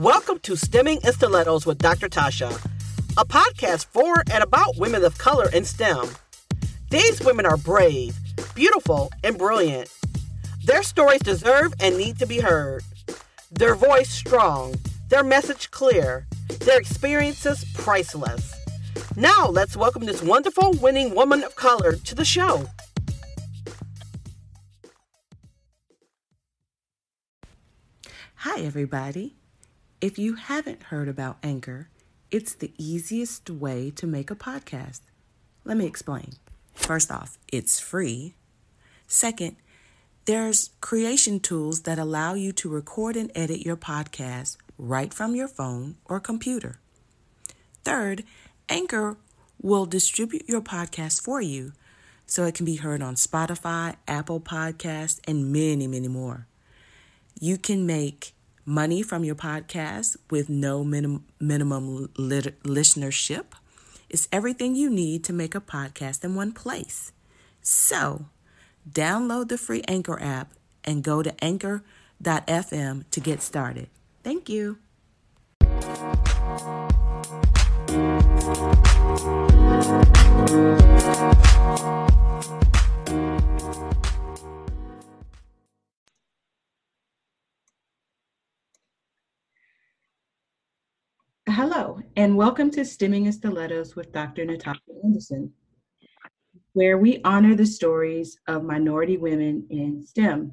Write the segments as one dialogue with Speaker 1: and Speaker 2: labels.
Speaker 1: Welcome to Stemming in Stilettos with Dr. Toshia, a podcast for and about women of color in STEM. These women are brave, beautiful, and brilliant. Their stories deserve and need to be heard. Their voice strong, their message clear, their experiences priceless. Now, let's welcome this wonderful winning woman of color to the show.
Speaker 2: Hi, everybody. If you haven't heard about Anchor, it's the easiest way to make a podcast. Let me explain. First off, it's free. Second, there's creation tools that allow you to record and edit your podcast right from your phone or computer. Third, Anchor will distribute your podcast for you so it can be heard on Spotify, Apple Podcasts, and many, many more. You can make money from your podcast with no minim- minimum lit- listenership. It's everything you need to make a podcast in one place. So, download the free Anchor app and go to anchor.fm to get started. Thank you. Hello, and welcome to Stemming in Stilettos with Dr. Natasha Anderson, where we honor the stories of minority women in STEM.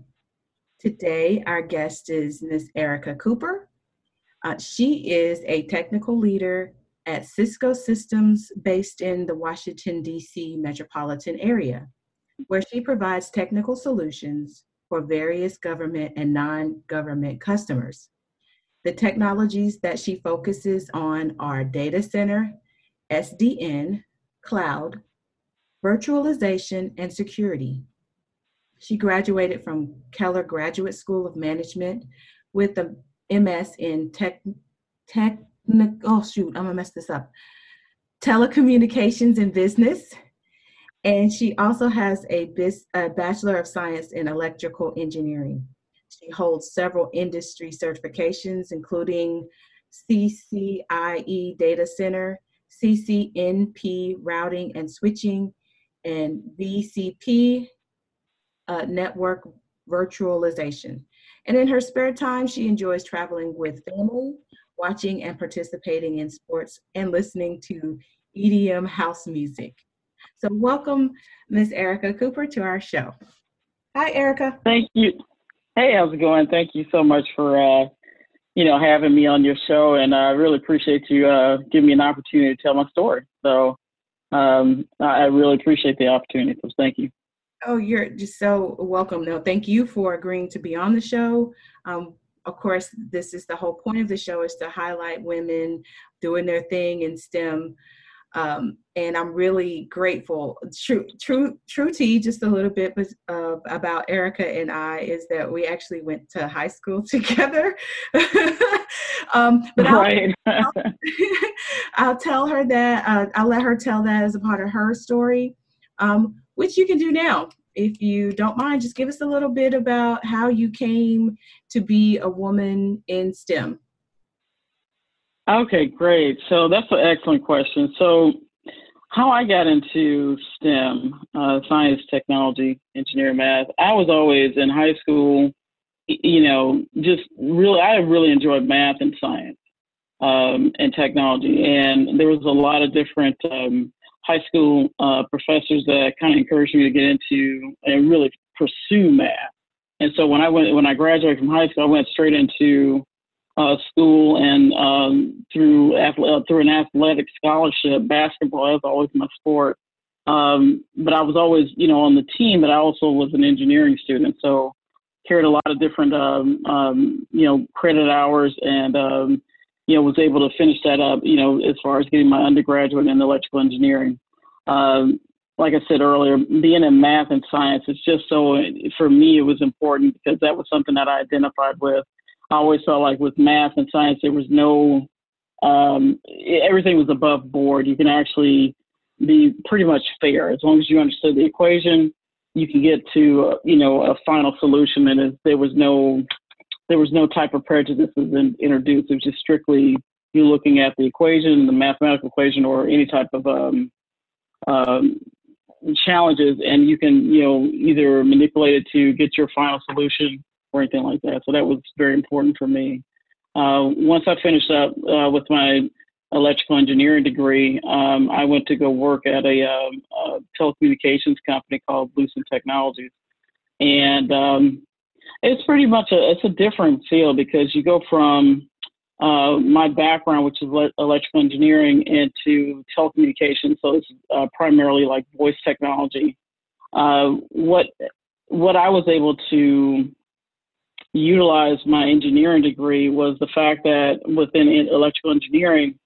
Speaker 2: Today, our guest is Ms. Erica Cooper. Uh, she is a technical leader at Cisco Systems based in the Washington, D.C. metropolitan area, where she provides technical solutions for various government and non government customers. The technologies that she focuses on are data center, SDN, cloud, virtualization, and security. She graduated from Keller Graduate School of Management with a MS in tech, tech oh shoot, I'm gonna mess this up. Telecommunications and business. And she also has a, bis, a Bachelor of Science in Electrical Engineering. She holds several industry certifications, including CCIE Data Center, CCNP Routing and Switching, and VCP uh, Network Virtualization. And in her spare time, she enjoys traveling with family, watching and participating in sports, and listening to EDM house music. So, welcome, Miss Erica Cooper, to our show. Hi, Erica.
Speaker 3: Thank you. Hey, how's it going? Thank you so much for uh, you know having me on your show, and I really appreciate you uh, giving me an opportunity to tell my story. So um, I really appreciate the opportunity. So thank you.
Speaker 2: Oh, you're just so welcome. No, thank you for agreeing to be on the show. Um, of course, this is the whole point of the show is to highlight women doing their thing in STEM. Um, and I'm really grateful. True, true, true tea. Just a little bit uh, about Erica and I is that we actually went to high school together. um, but right. I'll, I'll, I'll, tell her that. Uh, I'll let her tell that as a part of her story, um, which you can do now. If you don't mind, just give us a little bit about how you came to be a woman in STEM.
Speaker 3: Okay, great. So that's an excellent question. So, how I got into STEM, uh, science, technology, engineering, math, I was always in high school, you know, just really, I really enjoyed math and science um, and technology. And there was a lot of different um, high school uh, professors that kind of encouraged me to get into and really pursue math. And so when I went, when I graduated from high school, I went straight into uh, school and um, through uh, through an athletic scholarship. Basketball is always my sport, um, but I was always you know on the team. But I also was an engineering student, so carried a lot of different um, um, you know credit hours and um, you know was able to finish that up. You know as far as getting my undergraduate in electrical engineering. Um, like I said earlier, being in math and science, it's just so, for me, it was important because that was something that I identified with. I always felt like with math and science, there was no, um, everything was above board. You can actually be pretty much fair as long as you understood the equation. You can get to uh, you know a final solution, and there was no there was no type of prejudices in, introduced. It was just strictly you looking at the equation, the mathematical equation, or any type of um, um, challenges, and you can you know either manipulate it to get your final solution or anything like that. So that was very important for me. Uh, once I finished up uh, with my electrical engineering degree, um, I went to go work at a, um, a, telecommunications company called Lucent Technologies, and um, it's pretty much a it's a different field because you go from uh, my background, which is le- electrical engineering, into telecommunications, so it's uh, primarily like voice technology. Uh, what what I was able to utilize my engineering degree was the fact that within electrical engineering,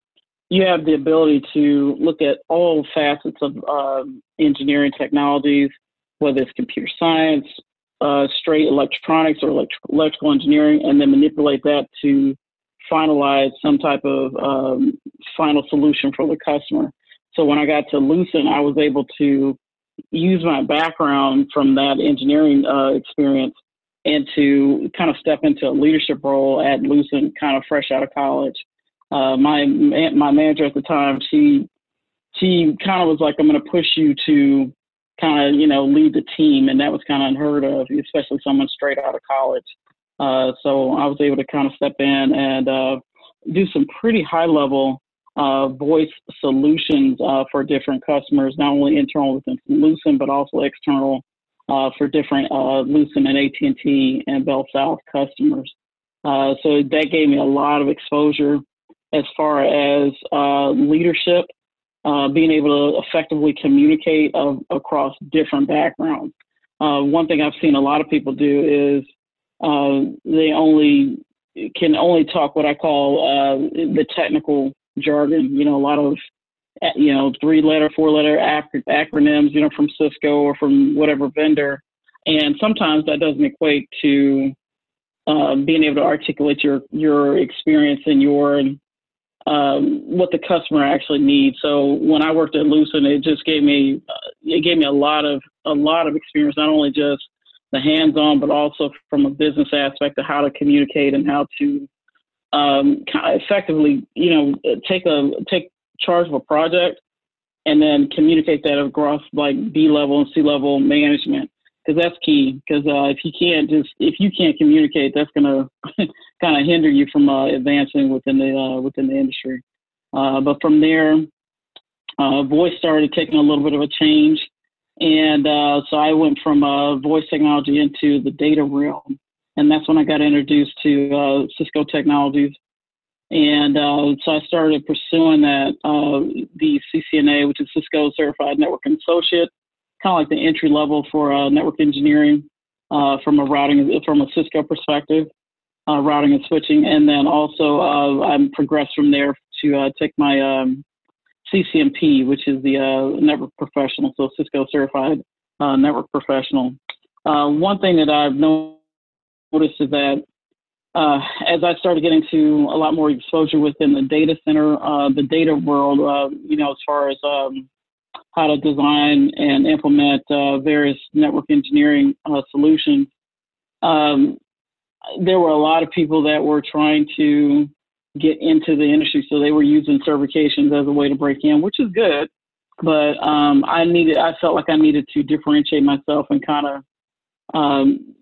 Speaker 3: you have the ability to look at all facets of um, engineering technologies, whether it's computer science, uh, straight electronics or electric- electrical engineering, and then manipulate that to finalize some type of um, final solution for the customer. So when I got to Lucent, I was able to use my background from that engineering uh, experience and to kind of step into a leadership role at Lucent, kind of fresh out of college uh, my my manager at the time, she she kind of was like, "I'm going to push you to kind of you know lead the team," and that was kind of unheard of, especially someone straight out of college. Uh, so I was able to kind of step in and uh, do some pretty high level uh, voice solutions uh, for different customers, not only internal within Lucent, but also external for different uh, Lucent and AT&T and Bell South customers. Uh, so that gave me a lot of exposure as far as uh, leadership, uh, being able to effectively communicate uh, across different backgrounds. Uh, one thing I've seen a lot of people do is uh, they only can only talk what I call uh, the technical jargon. You know, a lot of you know three letter, four letter ac- acronyms. You know, from Cisco or from whatever vendor, and sometimes that doesn't equate to uh, being able to articulate your your experience and your um, what the customer actually needs. So when I worked at Lucent, it just gave me uh, it gave me a lot of a lot of experience, not only just the hands-on, but also from a business aspect of how to communicate and how to um, kind of effectively, you know, take a take charge of a project and then communicate that across like B level and C level management because that's key. Because uh, if you can't just if you can't communicate, that's gonna kind of hinder you from uh, advancing within the uh, within the industry. Uh, but from there, uh, voice started taking a little bit of a change, and uh, so I went from voice technology into the data realm, and that's when I got introduced to Cisco technologies. And so I started pursuing that the CCNA, which is Cisco Certified Network Associate kind of like the entry level for uh, network engineering uh, from a routing from a Cisco perspective, uh, routing and switching, and then also uh, I'm progressed from there to uh, take my um, CCNP, which is the uh, network professional, so Cisco certified network professional. one thing that I've noticed is that uh, as I started getting to a lot more exposure within the data center, uh, the data world, uh, you know, as far as um, how to design and implement uh, various network engineering uh, solutions. Um, there were a lot of people that were trying to get into the industry, so they were using certifications as a way to break in, which is good. But um, I needed, I felt like I needed to differentiate myself and kind of um,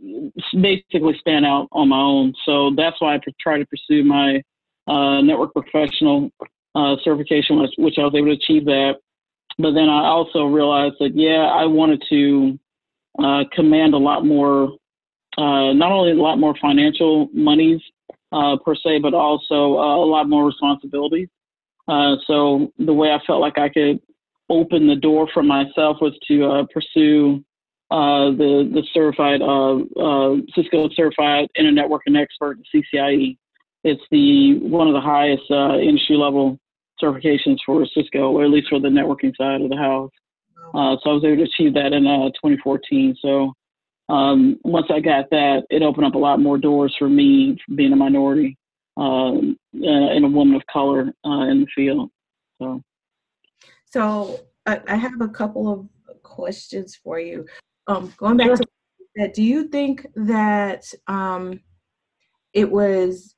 Speaker 3: basically stand out on my own. So that's why I try to pursue my uh, network professional uh, certification, which, which I was able to achieve that. But then I also realized that, yeah, I wanted to uh, command a lot more, uh, not only a lot more financial monies uh, per se, but also uh, a lot more responsibilities. So the way I felt like I could open the door for myself was to uh, the the certified Cisco certified internet networking expert CCIE. It's the one of the highest industry level certifications for Cisco, or at least for the networking side of the house. Uh, so I was able to achieve that in uh, 2014. So um, once I got that, it opened up a lot more doors for me being a minority um, uh, and a woman of color uh, in the field. So,
Speaker 2: so I, I, have a couple of questions for you. Um, going back to that, do you think that um, it was.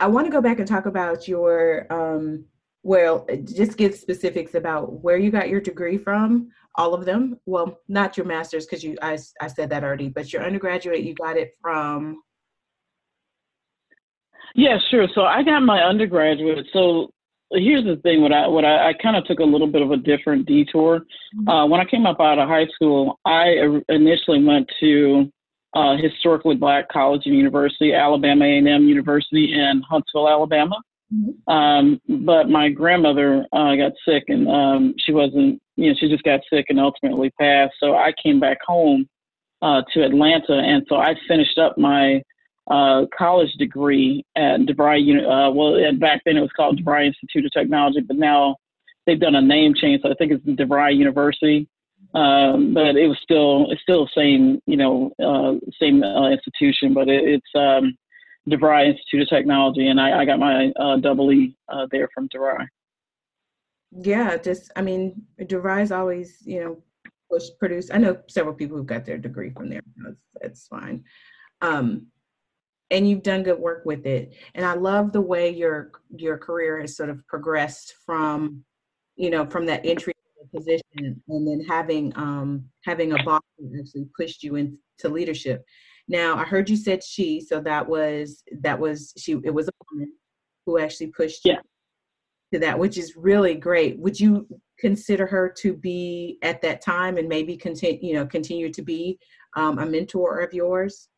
Speaker 2: I want to go back and talk about your. Um, well, just give specifics about where you got your degree from. All of them. Well, not your master's because you. I I said that already, but your undergraduate, you got it from.
Speaker 3: Yeah, sure. So I got my undergraduate. So here's the thing what i what i, I kind of took a little bit of a different detour mm-hmm. uh, when i came up out of high school i initially went to uh, historically black college and university alabama a&m university in huntsville alabama mm-hmm. um, but my grandmother uh, got sick and um, she wasn't you know she just got sick and ultimately passed so i came back home uh, to atlanta and so i finished up my uh, college degree at DeVry. Uh, well, back then it was called DeVry Institute of Technology, but now they've done a name change, so I think it's DeVry University. Um, but it was still it's still the same you know uh, same uh, institution, but it, it's um, DeVry Institute of Technology, and I, I got my uh, double E uh, there from DeVry.
Speaker 2: Yeah, just I mean, DeVry's always you know push produce. I know several people who got their degree from there. That's, that's fine. Um, and you've done good work with it. And i love the way your your career has sort of progressed from you know from that entry position and then having um having a boss who actually pushed you into leadership. Now i heard you said she so that was that was she it was a woman who actually pushed
Speaker 3: yeah.
Speaker 2: to that which is really great. Would you consider her to be at that time and maybe continue you know continue to be um, a mentor of yours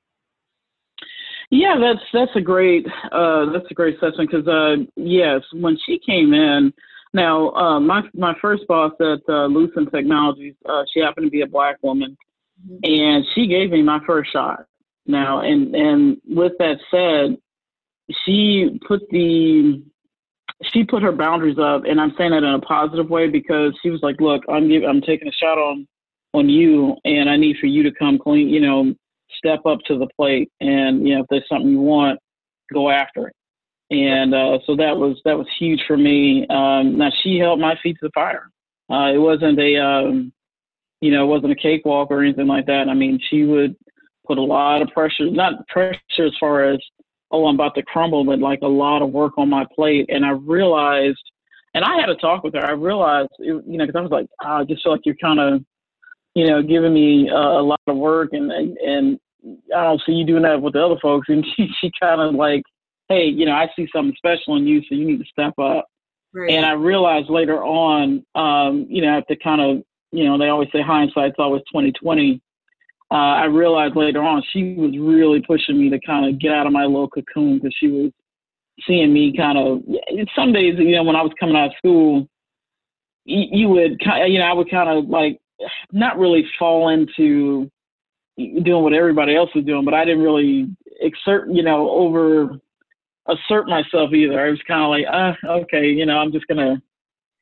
Speaker 3: yeah, that's that's a great uh, that's a great assessment because uh, yes, when she came in, now uh, my my first boss at uh, Lucent Technologies, uh, she happened to be a black woman, mm-hmm. and she gave me my first shot. Now, and and with that said, she put the she put her boundaries up, and I'm saying that in a positive way because she was like, "Look, I'm giving, I'm taking a shot on on you, and I need for you to come clean, you know, step up to the plate and you know if there's something you want go after it. And uh, so that was that was huge for me. Um, now she held my feet to the fire. Uh, it wasn't a um, you know it wasn't a cakewalk or anything like that. I mean she would put a lot of pressure not pressure as far as oh i'm about to crumble but like a lot of work on my plate. And i realized and i had a talk with her. I realized you know because i was like oh, i just feel like you're kind of you know, giving me uh, a lot of work and, and, and I don't see you doing that with the other folks. And she, she kind of like, hey, you know, I see something special in you, so you need to step up. Right. And I realized later on, um, you know, to kind of, you know, they always say hindsight's always twenty twenty. Uh, I realized later on she was really pushing me to kind of get out of my little cocoon because she was seeing me kind of. Some days, you know, when I was coming out of school, you, you would, you know, I would kind of like not really fall into doing what everybody else was doing, but I didn't really exert, you know, over assert myself either. I was kind of like, uh, okay, you know, I'm just gonna,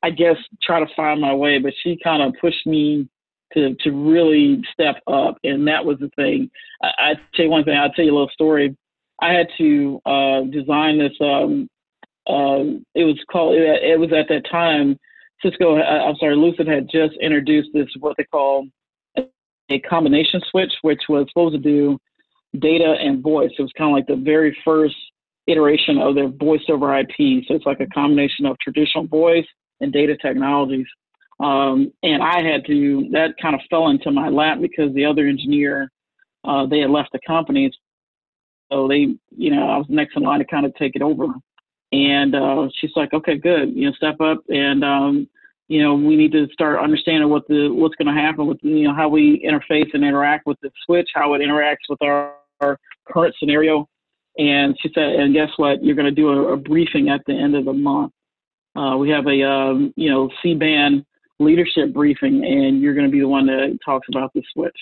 Speaker 3: I guess, try to find my way. But she kind of pushed me to to really step up, and that was the thing. I, I tell you one thing. I'll tell you a little story. I had to uh, design this. Um, uh, it was called. It, it was at that time Cisco, uh, I'm sorry, Lucent had just introduced this what they call a combination switch, which was supposed to do data and voice. It was kind of like the very first iteration of their voice over IP. So it's like a combination of traditional voice and data technologies. Um, and I had to, that kind of fell into my lap because the other engineer, uh, they had left the company. So they, you know, I was next in line to kind of take it over. And uh, she's like, okay, good, you know, step up and, um, you know, we need to start understanding what the what's going to happen with you know how we interface and interact with the switch, how it interacts with our, our current scenario. And she said, and guess what? You're going to do a, a, briefing at the end of the month. Uh, we have a um, you know C band leadership briefing, and you're going to be the one that talks about the switch.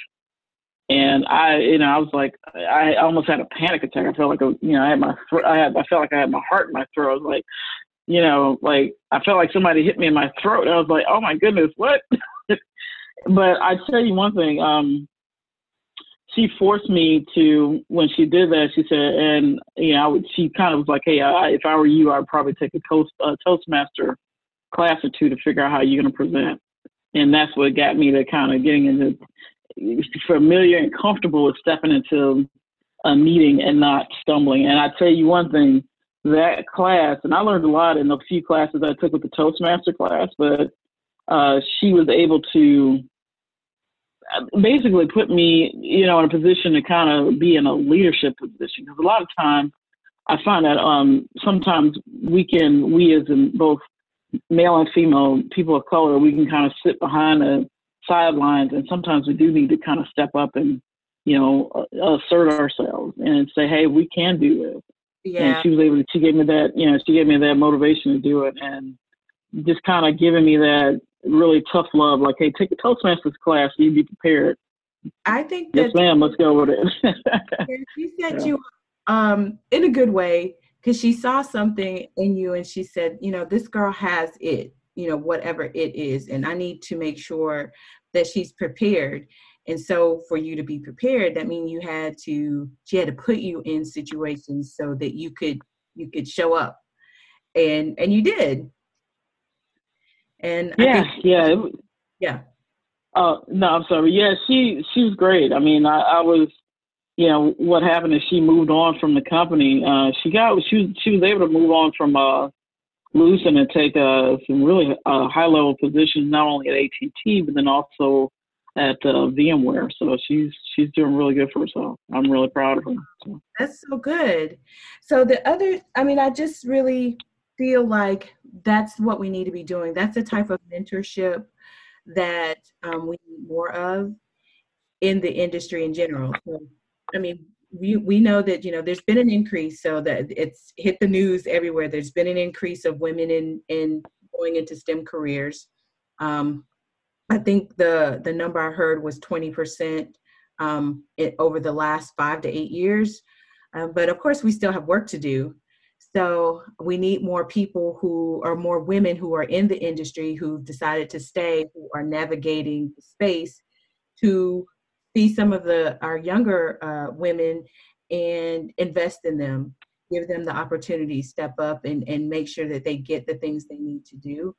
Speaker 3: And I, you know, I was like, I almost had a panic attack. I felt like, a, you know, I had my, I had, I felt like I had my heart in my throat. I was like, you know, like I felt like somebody hit me in my throat. I was like, oh my goodness, what? but I tell you one thing, um, she forced me to when she did that. She said, and you know, she kind of was like, hey, I, if I were you, I'd probably take a toast, Toastmaster class or two to figure out how you're going to present. And that's what got me to kind of getting into familiar and comfortable with stepping into a meeting and not stumbling. And I tell you one thing, that class, and I learned a lot in the few classes I took with the Toastmaster class, but uh, she was able to uh, basically put me, you know, in a position to kind of be in a leadership position. Because a lot of times I find that um, sometimes we can, we as in both male and female people of color, we can kind of sit behind the sidelines, and sometimes we do need to kind of step up and, you know, assert ourselves and say, hey, we can do this. Yeah. And she was able to, she gave me that, you know, she gave me that motivation to do it. And just kind of giving me that really tough love, like, hey, take a Toastmasters class, you be prepared.
Speaker 2: I think
Speaker 3: yes, ma'am. Let's go with it.
Speaker 2: she set yeah. you um, in a good way because she saw something in you and she said, you know, this girl has it, you know, whatever it is. And I need to make sure that she's prepared. And so for you to be prepared, that means you had to, she had to put you in situations so that you could, you could show up. And, and you did. And
Speaker 3: yeah,
Speaker 2: think,
Speaker 3: yeah.
Speaker 2: Yeah.
Speaker 3: Oh, no, I'm sorry. Yeah, she, she was great. I mean, I, I was, you know what happened is she moved on from the company. Uh, she got she was she was able to move on from uh, Lucent and take uh, some really uh, high level positions not only at AT&T but then also at uh, VMware. So she's she's doing really good for herself. I'm really proud of her. So.
Speaker 2: That's so good. So the other, I mean, I just really feel like that's what we need to be doing. That's the type of mentorship that um, we need more of in the industry in general. So I mean, we, we know that you know there's been an increase so that it's hit the news everywhere there's been an increase of women in in going into stem careers um, i think the the number i heard was 20% um, over the last five to eight years. Um, but of course we still have work to do. So we need more people who are more women who are in the industry who've decided to stay who are navigating the space to see some of the our younger uh, women and invest in them give them the opportunity step up and, and make sure that they get the things they need to do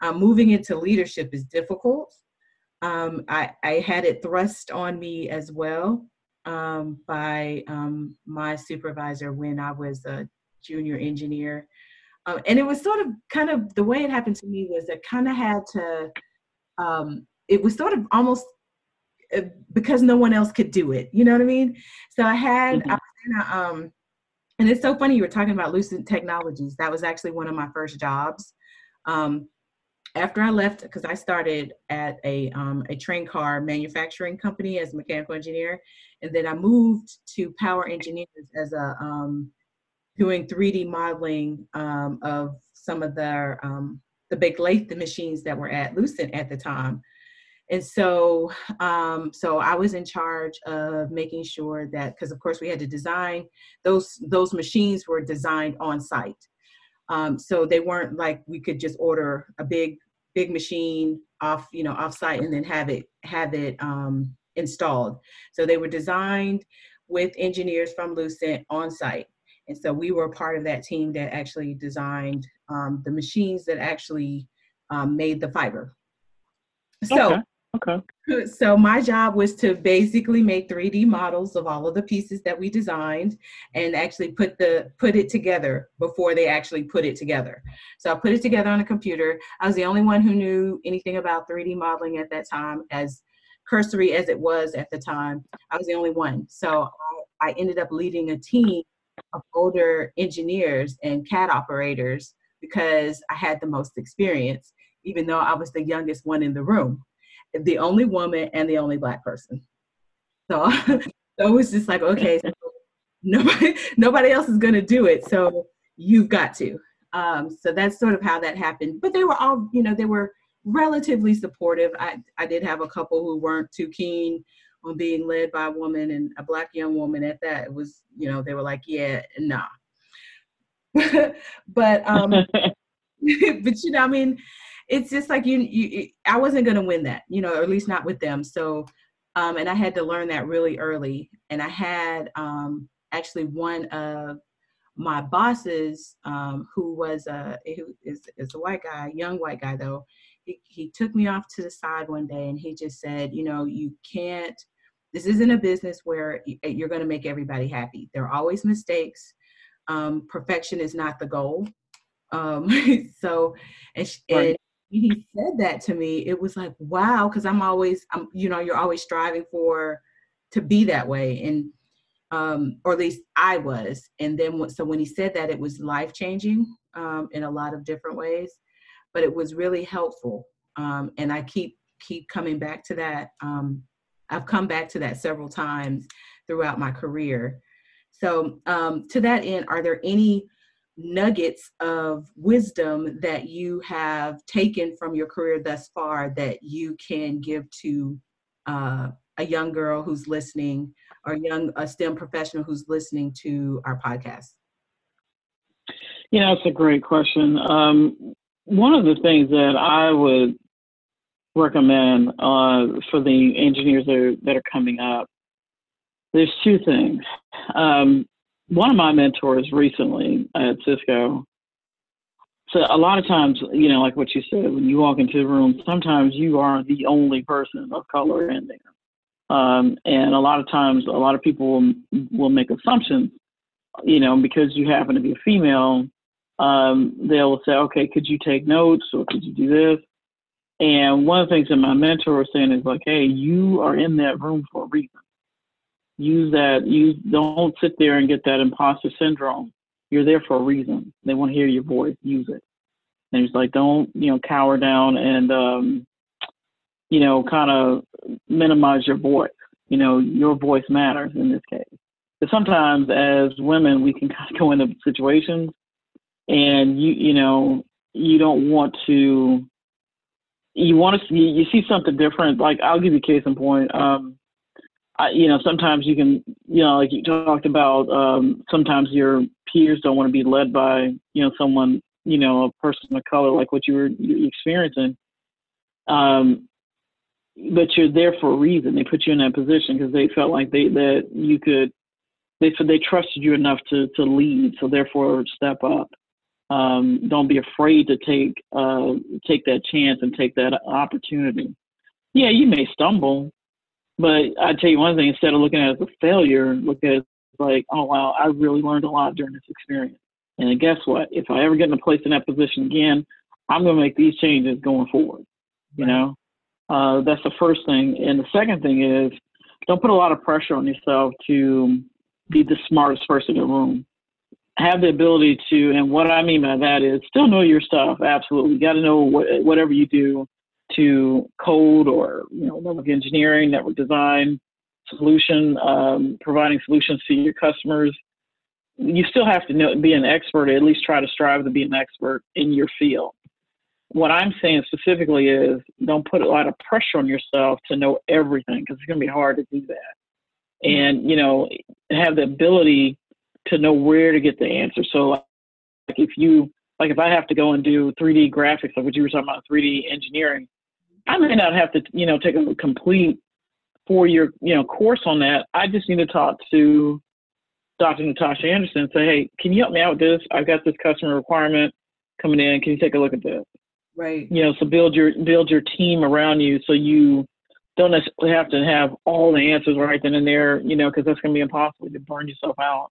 Speaker 2: um, moving into leadership is difficult um, I, I had it thrust on me as well um, by um, my supervisor when i was a junior engineer um, and it was sort of kind of the way it happened to me was i kind of had to um, it was sort of almost uh, because no one else could do it. You know what I mean? So I had, mm-hmm. I was in a, um, and it's so funny you were talking about Lucent Technologies. That was actually one of my first jobs. Um, after I left, because I started at a um, a train car manufacturing company as a mechanical engineer, and then I moved to Power Engineers as a um, doing 3D modeling um, of some of the um, the big lathe machines that were at Lucent at the time. And so um, so i was in charge of making sure that because of course we had to design those those machines were designed on site um, so they weren't like we could just order a big big machine off you know off site and then have it have it um, installed. So they were designed with engineers from lucent on site. And so we were part of that team that actually designed um, the machines that actually um, made the fiber. So okay.
Speaker 3: Okay.
Speaker 2: So my job was to basically make 3D models of all of the pieces that we designed and actually put the put it together before they actually put it together. So I put it together on a computer. I was the only one who knew anything about 3D modeling at that time as cursory as it was at the time. I was the only one. So I ended up leading a team of older engineers and CAD operators because I had the most experience even though I was the youngest one in the room the only woman and the only black person. So, so it was just like, okay, so nobody nobody else is gonna do it, so you've got to. Um, so that's sort of how that happened. But they were all, you know, they were relatively supportive. I I did have a couple who weren't too keen on being led by a woman and a black young woman at that. It was, you know, they were like, yeah, nah. but um but you know, I mean, it's just like you, you I wasn't going to win that, you know, or at least not with them. So, um, and I had to learn that really early. And I had um, actually one of my bosses, um, who was a who is, is a white guy, young white guy though. He, he took me off to the side one day and he just said, you know, you can't this isn't a business where you're going to make everybody happy. There are always mistakes. Um, perfection is not the goal. Um, so, and, right. and he said that to me, it was like, wow, because I'm always, I'm, you know, you're always striving for to be that way. And, um, or at least I was. And then, so when he said that, it was life changing um, in a lot of different ways, but it was really helpful. Um, and I keep, keep coming back to that. Um, I've come back to that several times throughout my career. So, um, to that end, are there any nuggets of wisdom that you have taken from your career thus far that you can give to uh, a young girl who's listening or young a STEM professional who's listening to our podcast?
Speaker 3: Know, it's a great question. Um, one of the things that I would recommend uh, for the engineers that are, that are coming up, there's two things. Um, one of my mentors recently at Cisco. So a lot of times, you know, like what you said, when you walk into the room, sometimes you are the only person of color in there. Um, and a lot of times, a lot of people will, will make assumptions, you know, because you happen to be a female, um, they'll say, okay, could you take notes or could you do this? And one of the things that my mentor was saying is like, hey, you are in that room for a reason use that. You don't sit there and get that imposter syndrome. You're there for a reason. They want to hear your voice. Use it. And he's like, don't you know, cower down and um, you know, kind of minimize your voice. You know, your voice matters in this case. But sometimes, as women, we can kind of go into situations, and you you know, you don't want to. You want to see you see something different. Like I'll give you a case in point. Um, I, you know, sometimes you can, you know, like you talked about, um, sometimes your peers don't want to be led by, you know, someone, you know, a person of color, like what you were experiencing. Um, but you're there for a reason. They put you in that position because they felt like they that you could. They said they trusted you enough to to lead, so therefore step up. Um, don't be afraid to take uh, take that chance and take that opportunity. Yeah, you may stumble, but I tell you one thing: instead of looking at it as a failure, look at it like, oh wow, I really learned a lot during this experience. And guess what? If I ever get in a place in that position again, I'm going to make these changes going forward. You know, uh, that's the first thing. And the second thing is, don't put a lot of pressure on yourself to be the smartest person in the room. Have the ability to, and what I mean by that is, still know your stuff. Absolutely, you got to know what, whatever you do to code or you know network engineering, network design, solution, um, providing solutions to your customers. You still have to know, be an expert, at least try to strive to be an expert in your field. What I'm saying specifically is don't put a lot of pressure on yourself to know everything because it's going to be hard to do that. And, you know, have the ability to know where to get the answer. So, like, if you, like, if I have to go and do 3D graphics, like what you were talking about, 3D engineering, I may not have to, you know, take a complete four year, you know, course on that. I just need to talk to Dr. Natasha Anderson and say, hey, can you help me out with this? I've got this customer requirement coming in. Can you take a look at this?
Speaker 2: Right.
Speaker 3: You know, so build your build your team around you so you don't necessarily have to have all the answers right then and there, you know, because that's going to be impossible to burn yourself out.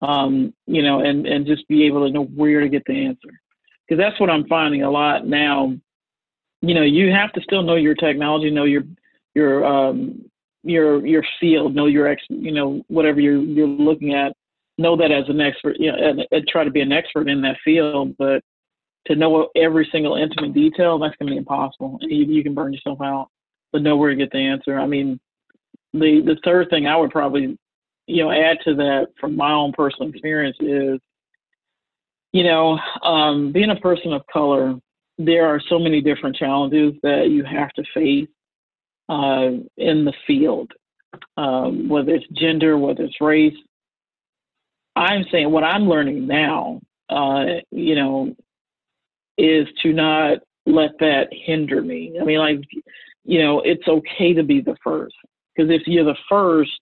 Speaker 3: Um, you know, and and just be able to know where to get the answer, because that's what I'm finding a lot now you know you have to still know your technology know your your um your your field know your ex you know whatever you're you're looking at. Know that as an expert you know and, and try to be an expert in that field but to know every single intimate detail that's going to be impossible. You, you can burn yourself out but know where to get the answer. I mean the the third thing i would probably you know add to that from my own personal experience is you know um being a person of color there are so many different challenges that you have to face uh, in the field, um, whether it's gender, whether it's race. I'm saying what I'm learning now, uh, you know, is to not let that hinder me. I mean, like, you know, it's okay to be the first because if you're the first,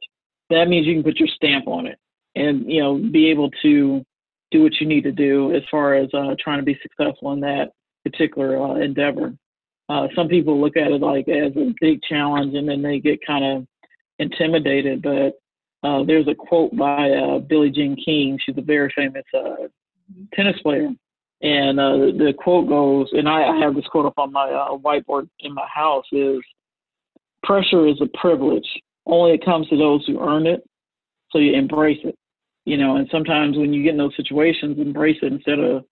Speaker 3: that means you can put your stamp on it and, you know, be able to do what you need to do as far as uh, trying to be successful in that particular uh, endeavor. Uh, some people look at it like as a big challenge, and then they get kind of intimidated. But uh, there's a quote by uh, Billie Jean King. She's a very famous uh, tennis player. And uh, the quote goes, and I, I have this quote up on my uh, whiteboard in my house is pressure is a privilege. Only it comes to those who earn it. So you embrace it, you know, and sometimes when you get in those situations, embrace it instead of,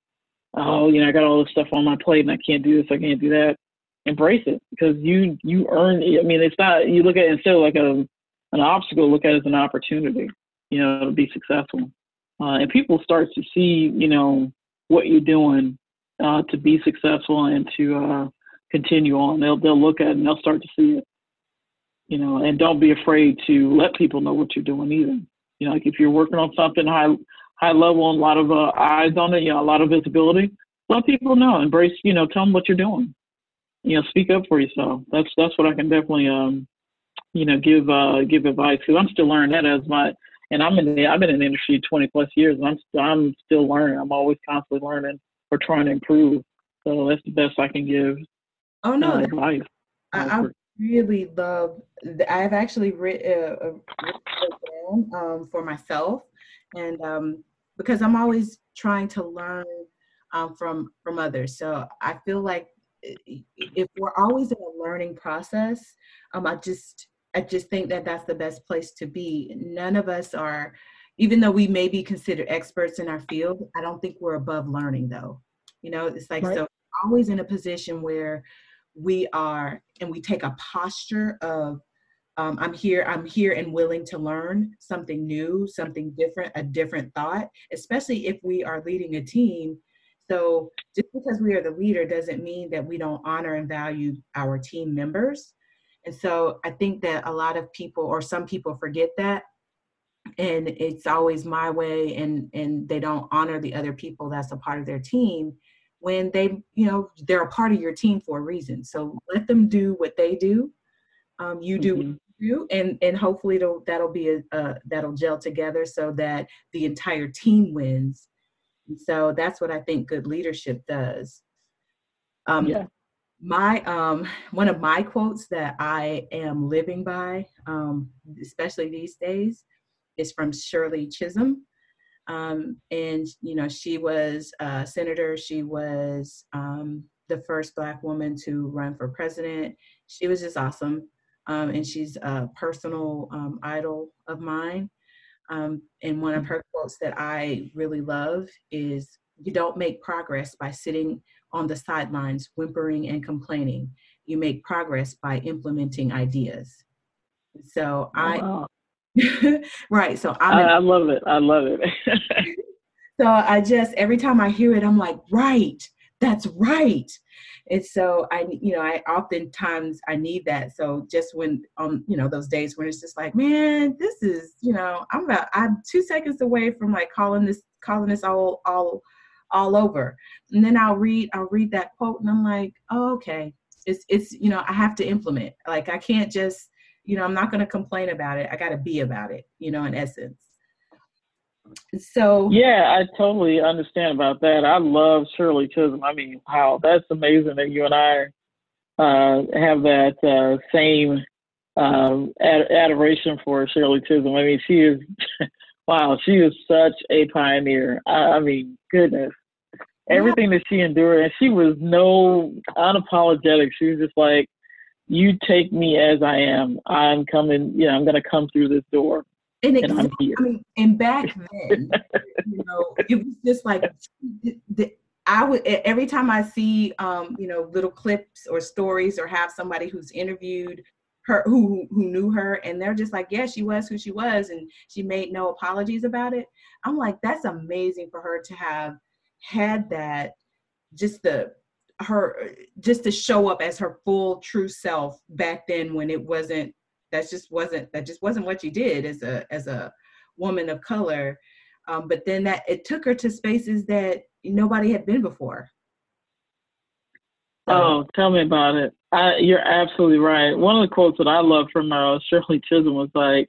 Speaker 3: oh, you know, I got all this stuff on my plate and I can't do this, I can't do that. Embrace it because you, you earn. I mean, it's not, you look at it instead of like a, an obstacle, look at it as an opportunity, you know, to be successful. Uh, and people start to see, you know, what you're doing uh, to be successful and to uh, continue on. They'll they'll look at it and they'll start to see it you know, and don't be afraid to let people know what you're doing either. You know, like if you're working on something high high level and a lot of uh, eyes on it, you know, a lot of visibility, let people know. Embrace, you know, tell them what you're doing. You know, speak up for yourself. That's that's what I can definitely, um, you know, give uh, give advice because I'm still learning that as my and I'm in the I've been in the industry 20 plus years. And I'm I'm still learning. I'm always constantly learning or trying to improve. So that's the best I can give.
Speaker 2: Oh no, uh, advice. I, I, really love. I've actually written, uh, uh written down um, for myself, and um, because I'm always trying to learn um, from from others. So I feel like if we're always in a learning process, um, I just I just think that that's the best place to be. None of us are, even though we may be considered experts in our field. I don't think we're above learning, though. You know, it's like right. so always in a position where we are and we take a posture of um, i'm here i'm here and willing to learn something new something different a different thought especially if we are leading a team so just because we are the leader doesn't mean that we don't honor and value our team members and so i think that a lot of people or some people forget that and it's always my way and and they don't honor the other people that's a part of their team when they, you know, they're a part of your team for a reason. So let them do what they do. Um, you do mm-hmm. Do, and and hopefully it'll, that'll be a, a that'll gel together so that the entire team wins. And so that's what I think good leadership does. Um, yeah. My um, one of my quotes that I am living by, um, especially these days, is from Shirley Chisholm. Um, and you know, she was a senator. She was um, the first Black woman to run for president. She was just awesome, um, and she's a personal um, idol of mine. Um, and one of her quotes that I really love is, "You don't make progress by sitting on the sidelines, whimpering and complaining. You make progress by implementing ideas." So oh, I right. So
Speaker 3: I, I love it. I love it.
Speaker 2: so I just every time I hear it, I'm like, right, that's right. And so I, you know, I oftentimes I need that. So just when um, you know, those days when it's just like, man, this is, you know, I'm about I'm two seconds away from like calling this calling this all all all over. And then I'll read I'll read that quote and I'm like, oh, okay. It's it's you know, I have to implement. Like I can't just you know, I'm not going to complain about it. I got to be about it, you know, in essence. So
Speaker 3: yeah, I totally understand about that. I love Shirley Chisholm. I mean, wow, that's amazing that you and I uh, have that uh, same uh, ad- adoration for Shirley Chisholm. I mean, she is wow, she is such a pioneer. I, I mean, goodness, everything that she endured, and she was no unapologetic. She was just like, you take me as I am. I'm coming, you know, I'm going to come through this door.
Speaker 2: And, and I'm here. I mean, and back then, you know, it was just like the, I would every time I see, um, you know, little clips or stories or have somebody who's interviewed her who who knew her and they're just like, yeah, she was who she was, and she made no apologies about it. I'm like, that's amazing for her to have had that, just the her just to show up as her full true self back then when it wasn't that just wasn't that just wasn't what you did as a as a woman of color um, but then that it took her to spaces that nobody had been before
Speaker 3: oh tell me about it I, you're absolutely right one of the quotes that i love from uh, shirley chisholm was like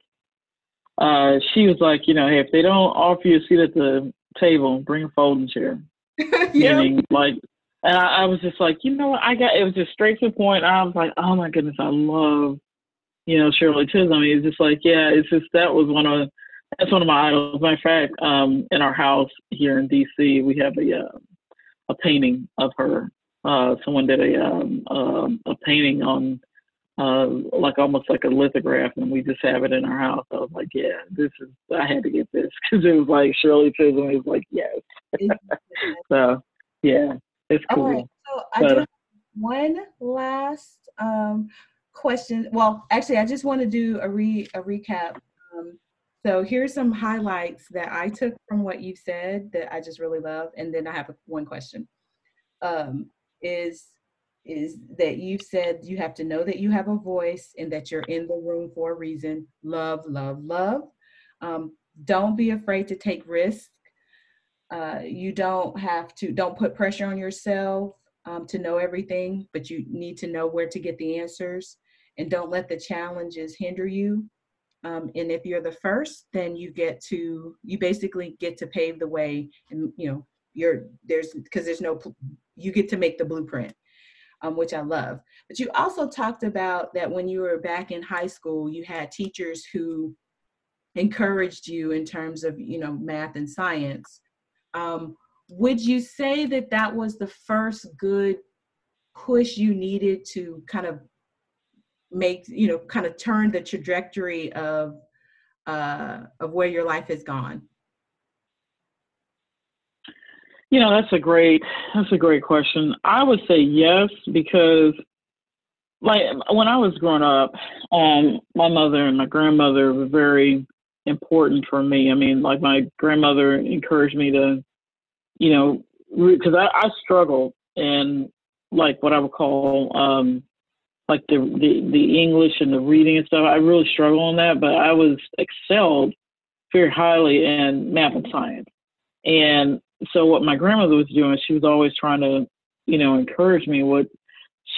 Speaker 3: uh, she was like you know hey if they don't offer you a seat at the table bring a folding chair yeah. meaning like and I, I, was just like, you know what? I got it was just straight to the point. I was like, oh my goodness, I love you know, Shirley Chisholm. He's just like, yeah, it's just that was one of that's one of my idols. Matter of fact, um, in our house here in DC, we have a uh, a painting of her. Uh, someone did a um, uh, a painting on uh, like almost like a lithograph, and we just have it in our house. I was like, yeah, this is. I had to get this because it was like Shirley Chisholm. It was like, yes. so yeah, it's cool. All right.
Speaker 2: So I but, do one last um, question. Well, actually, I just want to do a re a recap. Um, so here's some highlights that I took from what you said that I just really love, and then I have one question. Um, is is that you've said you have to know that you have a voice and that you're in the room for a reason. Love, love, love. Um, don't be afraid to take risks. Uh, you don't have to, don't put pressure on yourself um, to know everything, but you need to know where to get the answers. And don't let the challenges hinder you. Um, and if you're the first, then you get to, you basically get to pave the way and, you know, you're, there's, because there's no, you get to make the blueprint um, which I love. But you also talked about that when you were back in high school, you had teachers who encouraged you in terms of you know math and science. Um, would you say that that was the first good push you needed to kind of make you know kind of turn the trajectory of uh, of where your life has gone?
Speaker 3: You know, that's a great that's a great question. I would say yes because like when I was growing up, um, my mother and my grandmother were very important for me. I mean, like my grandmother encouraged me to, you know, because I, I struggled in like what I would call um, like the, the the English and the reading and stuff. I really struggled on that, but I was excelled very highly in math and science. And so what my grandmother was doing, she was always trying to, you know, encourage me. What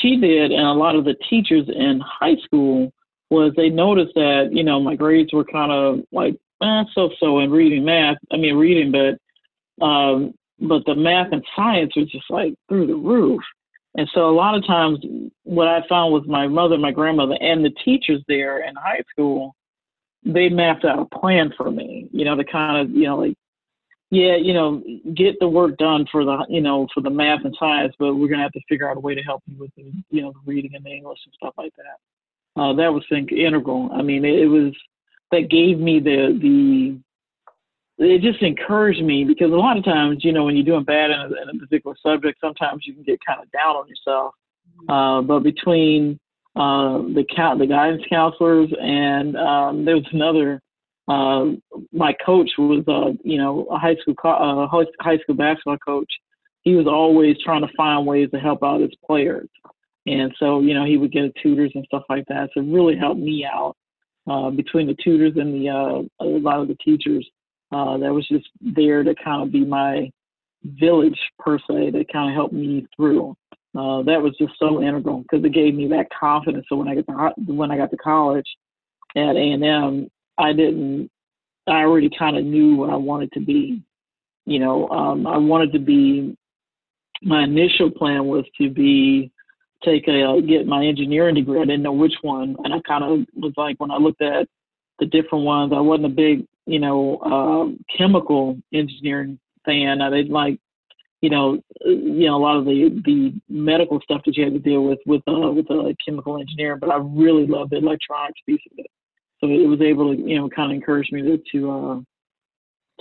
Speaker 3: she did, and a lot of the teachers in high school was they noticed that, you know, my grades were kind of like eh, so-so in reading math. I mean, reading, but um, but the math and science was just like through the roof. And so a lot of times, what I found was my mother, my grandmother, and the teachers there in high school, they mapped out a plan for me. You know, to kind of, you know, like yeah, you know, get the work done for the, you know, for the math and science, but we're gonna have to figure out a way to help you with the, you know, the reading and the English and stuff like that. Uh, that was think integral. I mean, it, it was that gave me the the. It just encouraged me because a lot of times, you know, when you're doing bad in a, in a particular subject, sometimes you can get kind of down on yourself. Mm-hmm. Uh, but between uh, the the guidance counselors, and um, there was another uh, my coach was, uh, you know, a high school uh, high school basketball coach. He was always trying to find ways to help out his players, and so you know he would get tutors and stuff like that. So it really helped me out uh, between the tutors and the uh, a lot of the teachers. Uh, that was just there to kind of be my village per se that kind of helped me through. Uh, that was just so integral because it gave me that confidence. So when I got to when I got to college at A and M, I didn't. I already kind of knew what I wanted to be. You know, um, I wanted to be. My initial plan was to be take a get my engineering degree. I didn't know which one, and I kind of was like when I looked at the different ones, I wasn't a big, you know, uh, chemical engineering fan. I didn't like, you know, you know a lot of the the medical stuff that you had to deal with with uh, with uh, chemical engineering. But I really loved the electronics piece of it so it was able to you know kind of encourage me to to uh,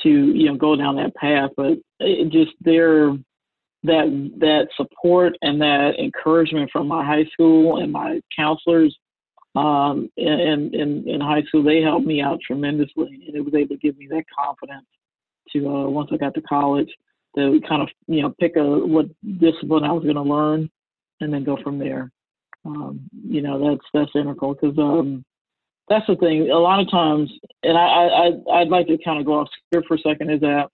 Speaker 3: to you know go down that path. But it just there that that support and that encouragement from my high school and my counselors um, in, in in high school they helped me out tremendously, and it was able to give me that confidence to uh, once I got to college to kind of you know pick a what discipline I was going to learn and then go from there. Um, you know that's that's integral because um, that's the thing. A lot of times, and I, I I'd like to kind of go off script for a second. Is that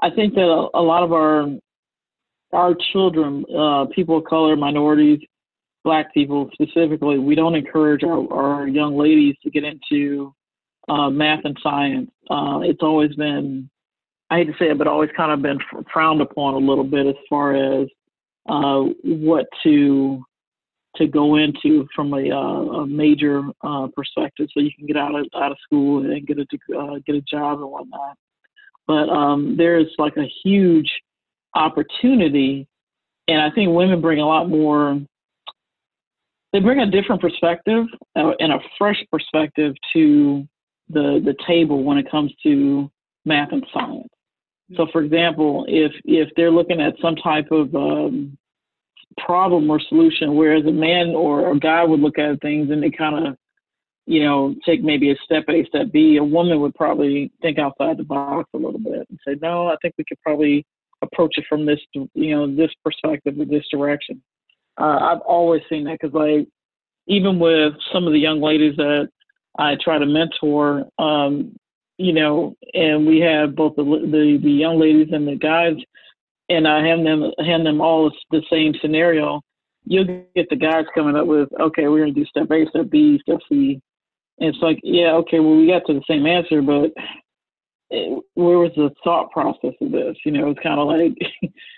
Speaker 3: I think that a, a lot of our our children, uh, people of color, minorities, black people specifically, we don't encourage our, our young ladies to get into uh, math and science. Uh, it's always been, I hate to say it, but always kind of been frowned upon a little bit as far as uh, what to to go into from a, uh, a major uh, perspective, so you can get out of out of school and get a uh, get a job and whatnot. But um, there's like a huge opportunity, and I think women bring a lot more. They bring a different perspective uh, and a fresh perspective to the the table when it comes to math and science. So, for example, if if they're looking at some type of um, problem or solution, whereas a man or a guy would look at things and they kind of, you know, take maybe a step A, step B, a woman would probably think outside the box a little bit and say, no, I think we could probably approach it from this, you know, this perspective or this direction. Uh, I've always seen that because, like, even with some of the young ladies that I try to mentor, um, you know, and we have both the, the the young ladies and the guys, and I hand them hand them all the same scenario. You'll get the guys coming up with, okay, we're gonna do step A, step B, step C. And it's like, yeah, okay, well, we got to the same answer, but it, where was the thought process of this? You know, it's kind of like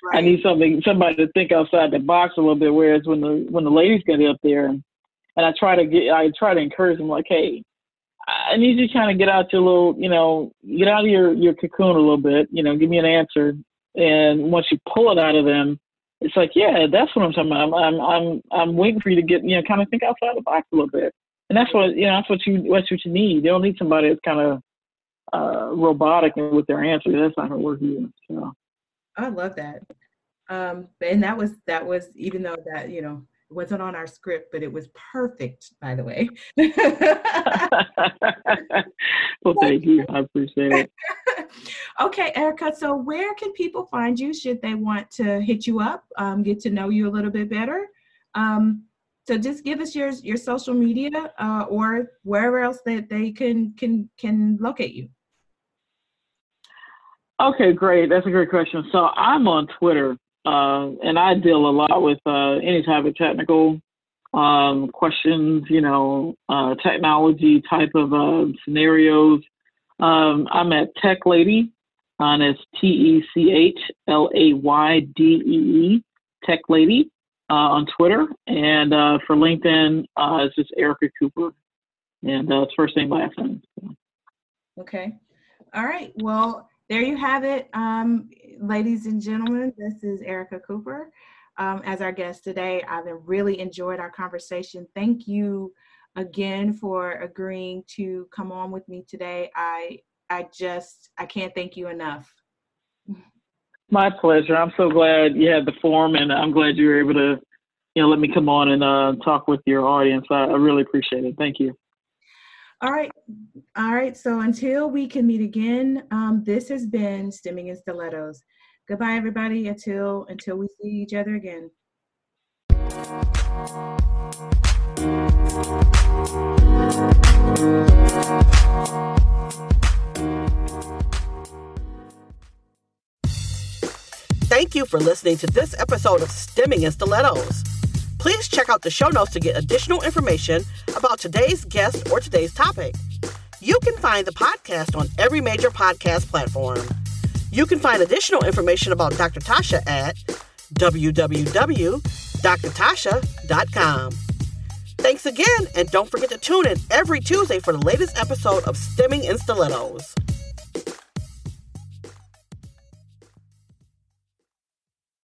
Speaker 3: right. I need something, somebody to think outside the box a little bit. Whereas when the when the ladies get up there, and I try to get, I try to encourage them, like, hey, I need you to kind of get out your little, you know, get out of your, your cocoon a little bit, you know, give me an answer. And once you pull it out of them, it's like, yeah, that's what I'm talking about. I'm, I'm, I'm, I'm waiting for you to get, you know, kind of think outside the box a little bit. And that's what, you know, that's what you, that's what you need. You don't need somebody that's kind of uh, robotic with their answer. That's not going to work either. So.
Speaker 2: I love that. Um, and that was, that was, even though that, you know, it wasn't on our script, but it was perfect, by the way.
Speaker 3: well, thank you. I appreciate it.
Speaker 2: okay, Erica. So, where can people find you should they want to hit you up, um, get to know you a little bit better? Um, so, just give us your your social media uh, or wherever else that they can can can locate you.
Speaker 3: Okay, great. That's a great question. So, I'm on Twitter uh, and I deal a lot with uh, any type of technical um, questions, you know, uh, technology type of uh, scenarios. Um, I'm at Tech Lady, and it's T E C H L A Y D E E, Tech Lady uh, on Twitter. And uh, for LinkedIn, it's just Erica Cooper. And it's first name, last name.
Speaker 2: Okay. All right. Well, there you have it, um, ladies and gentlemen. This is Erica Cooper um, as our guest today. I've really enjoyed our conversation. Thank you again for agreeing to come on with me today. I I just I can't thank you enough.
Speaker 3: My pleasure. I'm so glad you had the forum, and I'm glad you were able to, you know, let me come on and uh, talk with your audience. I, I really appreciate it. Thank you.
Speaker 2: All right. All right. So until we can meet again, um, this has been Stemming in Stilettos. Goodbye, everybody. Until until we see each other again.
Speaker 1: Thank you for listening to this episode of Stemming in Stilettos. Please check out the show notes to get additional information about today's guest or today's topic. You can find the podcast on every major podcast platform. You can find additional information about Dr. Toshia at www.drtoshia.com. Thanks again, and don't forget to tune in every Tuesday for the latest episode of Stemming in Stilettos.